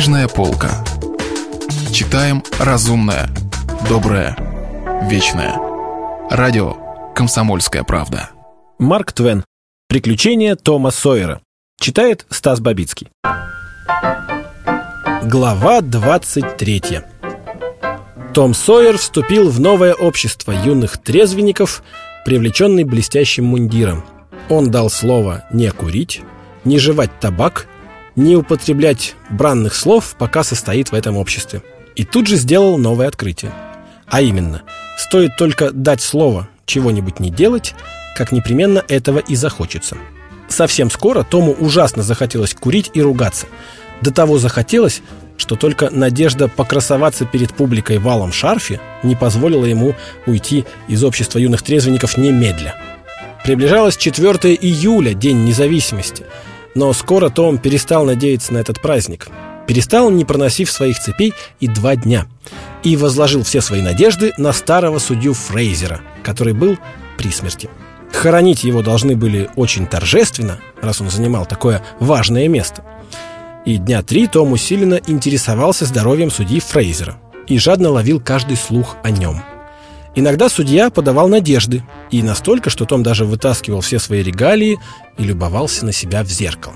Книжная полка. Читаем разумное, доброе, вечное. Радио «Комсомольская правда». Марк Твен. Приключения Тома Сойера. Читает Стас Бабицкий. Глава 23. Том Сойер вступил в новое общество юных трезвенников, привлеченный блестящим мундиром. Он дал слово не курить, не жевать табак, не употреблять бранных слов, пока состоит в этом обществе. И тут же сделал новое открытие. А именно, стоит только дать слово чего-нибудь не делать, как непременно этого и захочется. Совсем скоро Тому ужасно захотелось курить и ругаться. До того захотелось, что только надежда покрасоваться перед публикой валом шарфе не позволила ему уйти из общества юных трезвенников немедля. Приближалось 4 июля, День независимости – но скоро Том перестал надеяться на этот праздник. Перестал, не проносив своих цепей, и два дня. И возложил все свои надежды на старого судью Фрейзера, который был при смерти. Хоронить его должны были очень торжественно, раз он занимал такое важное место. И дня три Том усиленно интересовался здоровьем судьи Фрейзера и жадно ловил каждый слух о нем – Иногда судья подавал надежды, и настолько, что Том даже вытаскивал все свои регалии и любовался на себя в зеркало.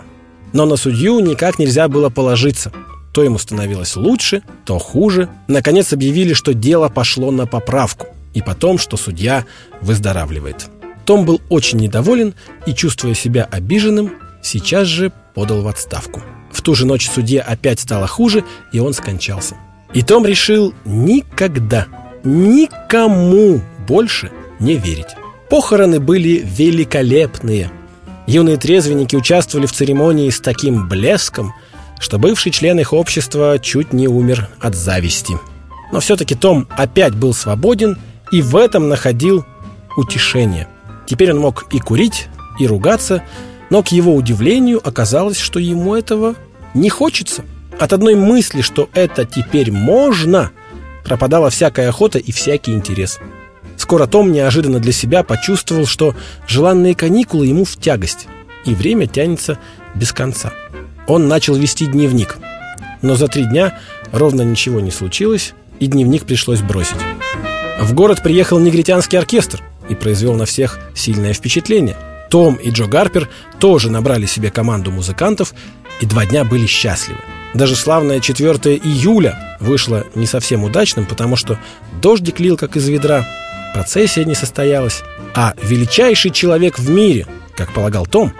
Но на судью никак нельзя было положиться. То ему становилось лучше, то хуже. Наконец объявили, что дело пошло на поправку, и потом, что судья выздоравливает. Том был очень недоволен и, чувствуя себя обиженным, сейчас же подал в отставку. В ту же ночь судье опять стало хуже, и он скончался. И Том решил никогда никому больше не верить. Похороны были великолепные. Юные трезвенники участвовали в церемонии с таким блеском, что бывший член их общества чуть не умер от зависти. Но все-таки Том опять был свободен и в этом находил утешение. Теперь он мог и курить, и ругаться, но к его удивлению оказалось, что ему этого не хочется. От одной мысли, что это теперь можно – пропадала всякая охота и всякий интерес. Скоро Том неожиданно для себя почувствовал, что желанные каникулы ему в тягость, и время тянется без конца. Он начал вести дневник, но за три дня ровно ничего не случилось, и дневник пришлось бросить. В город приехал негритянский оркестр и произвел на всех сильное впечатление. Том и Джо Гарпер тоже набрали себе команду музыкантов, и два дня были счастливы. Даже славное 4 июля вышло не совсем удачным, потому что дождик лил как из ведра, процессия не состоялась, а величайший человек в мире, как полагал Том,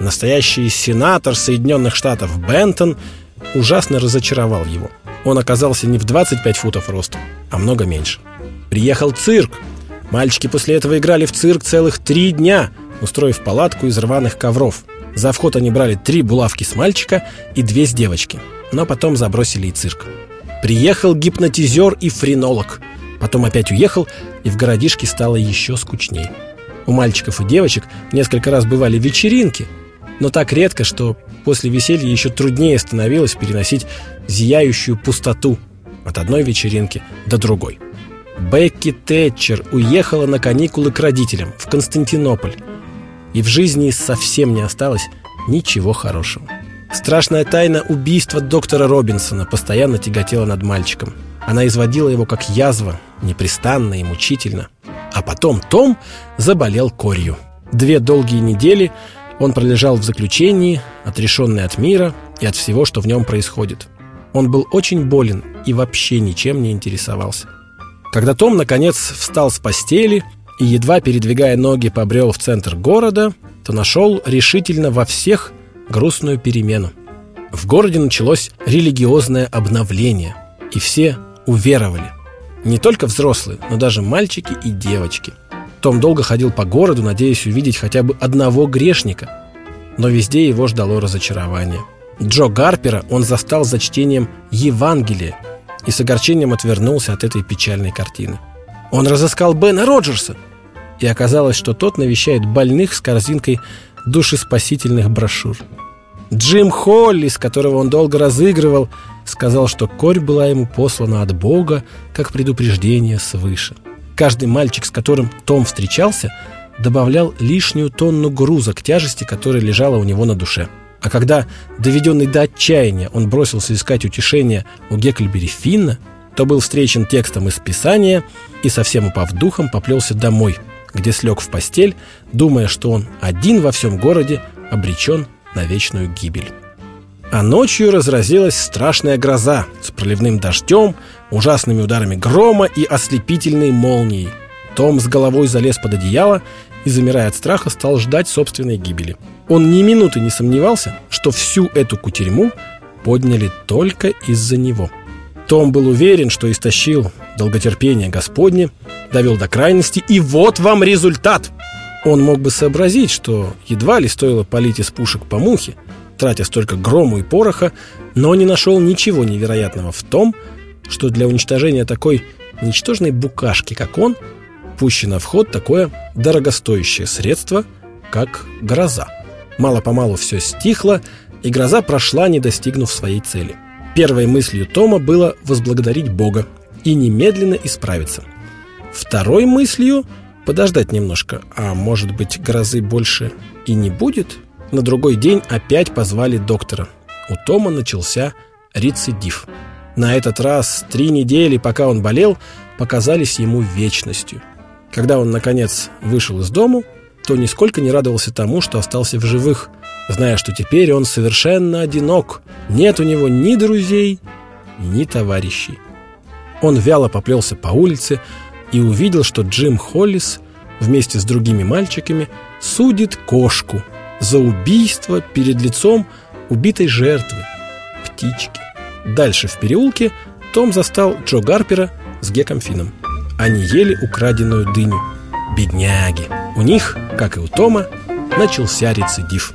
настоящий сенатор Соединенных Штатов Бентон, ужасно разочаровал его. Он оказался не в 25 футов ростом, а много меньше. Приехал цирк. Мальчики после этого играли в цирк целых три дня, устроив палатку из рваных ковров. За вход они брали три булавки с мальчика и две с девочки – но потом забросили и цирк. Приехал гипнотизер и френолог. Потом опять уехал, и в городишке стало еще скучней. У мальчиков и девочек несколько раз бывали вечеринки, но так редко, что после веселья еще труднее становилось переносить зияющую пустоту от одной вечеринки до другой. Бекки Тэтчер уехала на каникулы к родителям в Константинополь, и в жизни совсем не осталось ничего хорошего. Страшная тайна убийства доктора Робинсона постоянно тяготела над мальчиком. Она изводила его как язва, непрестанно и мучительно. А потом Том заболел корью. Две долгие недели он пролежал в заключении, отрешенный от мира и от всего, что в нем происходит. Он был очень болен и вообще ничем не интересовался. Когда Том, наконец, встал с постели и, едва передвигая ноги, побрел в центр города, то нашел решительно во всех – грустную перемену. В городе началось религиозное обновление, и все уверовали. Не только взрослые, но даже мальчики и девочки. Том долго ходил по городу, надеясь увидеть хотя бы одного грешника, но везде его ждало разочарование. Джо Гарпера он застал за чтением Евангелия и с огорчением отвернулся от этой печальной картины. Он разыскал Бена Роджерса, и оказалось, что тот навещает больных с корзинкой душеспасительных брошюр. Джим Холли, с которого он долго разыгрывал, сказал, что корь была ему послана от Бога как предупреждение свыше. Каждый мальчик, с которым Том встречался, добавлял лишнюю тонну груза к тяжести, которая лежала у него на душе. А когда, доведенный до отчаяния, он бросился искать утешения у Гекльбери Финна, то был встречен текстом из Писания и, совсем упав духом, поплелся домой, где слег в постель, думая, что он один во всем городе обречен на вечную гибель. А ночью разразилась страшная гроза с проливным дождем, ужасными ударами грома и ослепительной молнией. Том с головой залез под одеяло и, замирая от страха, стал ждать собственной гибели. Он ни минуты не сомневался, что всю эту кутерьму подняли только из-за него. Том был уверен, что истощил долготерпение Господне, довел до крайности, и вот вам результат! Он мог бы сообразить, что едва ли стоило полить из пушек по мухе, тратя столько грому и пороха, но не нашел ничего невероятного в том, что для уничтожения такой ничтожной букашки, как он, пущено в ход такое дорогостоящее средство, как гроза. Мало-помалу все стихло, и гроза прошла, не достигнув своей цели. Первой мыслью Тома было возблагодарить Бога и немедленно исправиться. Второй мыслью – подождать немножко, а может быть грозы больше и не будет? На другой день опять позвали доктора. У Тома начался рецидив. На этот раз три недели, пока он болел, показались ему вечностью. Когда он, наконец, вышел из дому, то нисколько не радовался тому, что остался в живых, зная, что теперь он совершенно одинок, нет у него ни друзей, ни товарищей. Он вяло поплелся по улице и увидел, что Джим Холлис вместе с другими мальчиками судит кошку – за убийство перед лицом убитой жертвы, птички. Дальше в переулке Том застал Джо Гарпера с Геком Фином. Они ели украденную дыню. Бедняги. У них, как и у Тома, начался рецидив.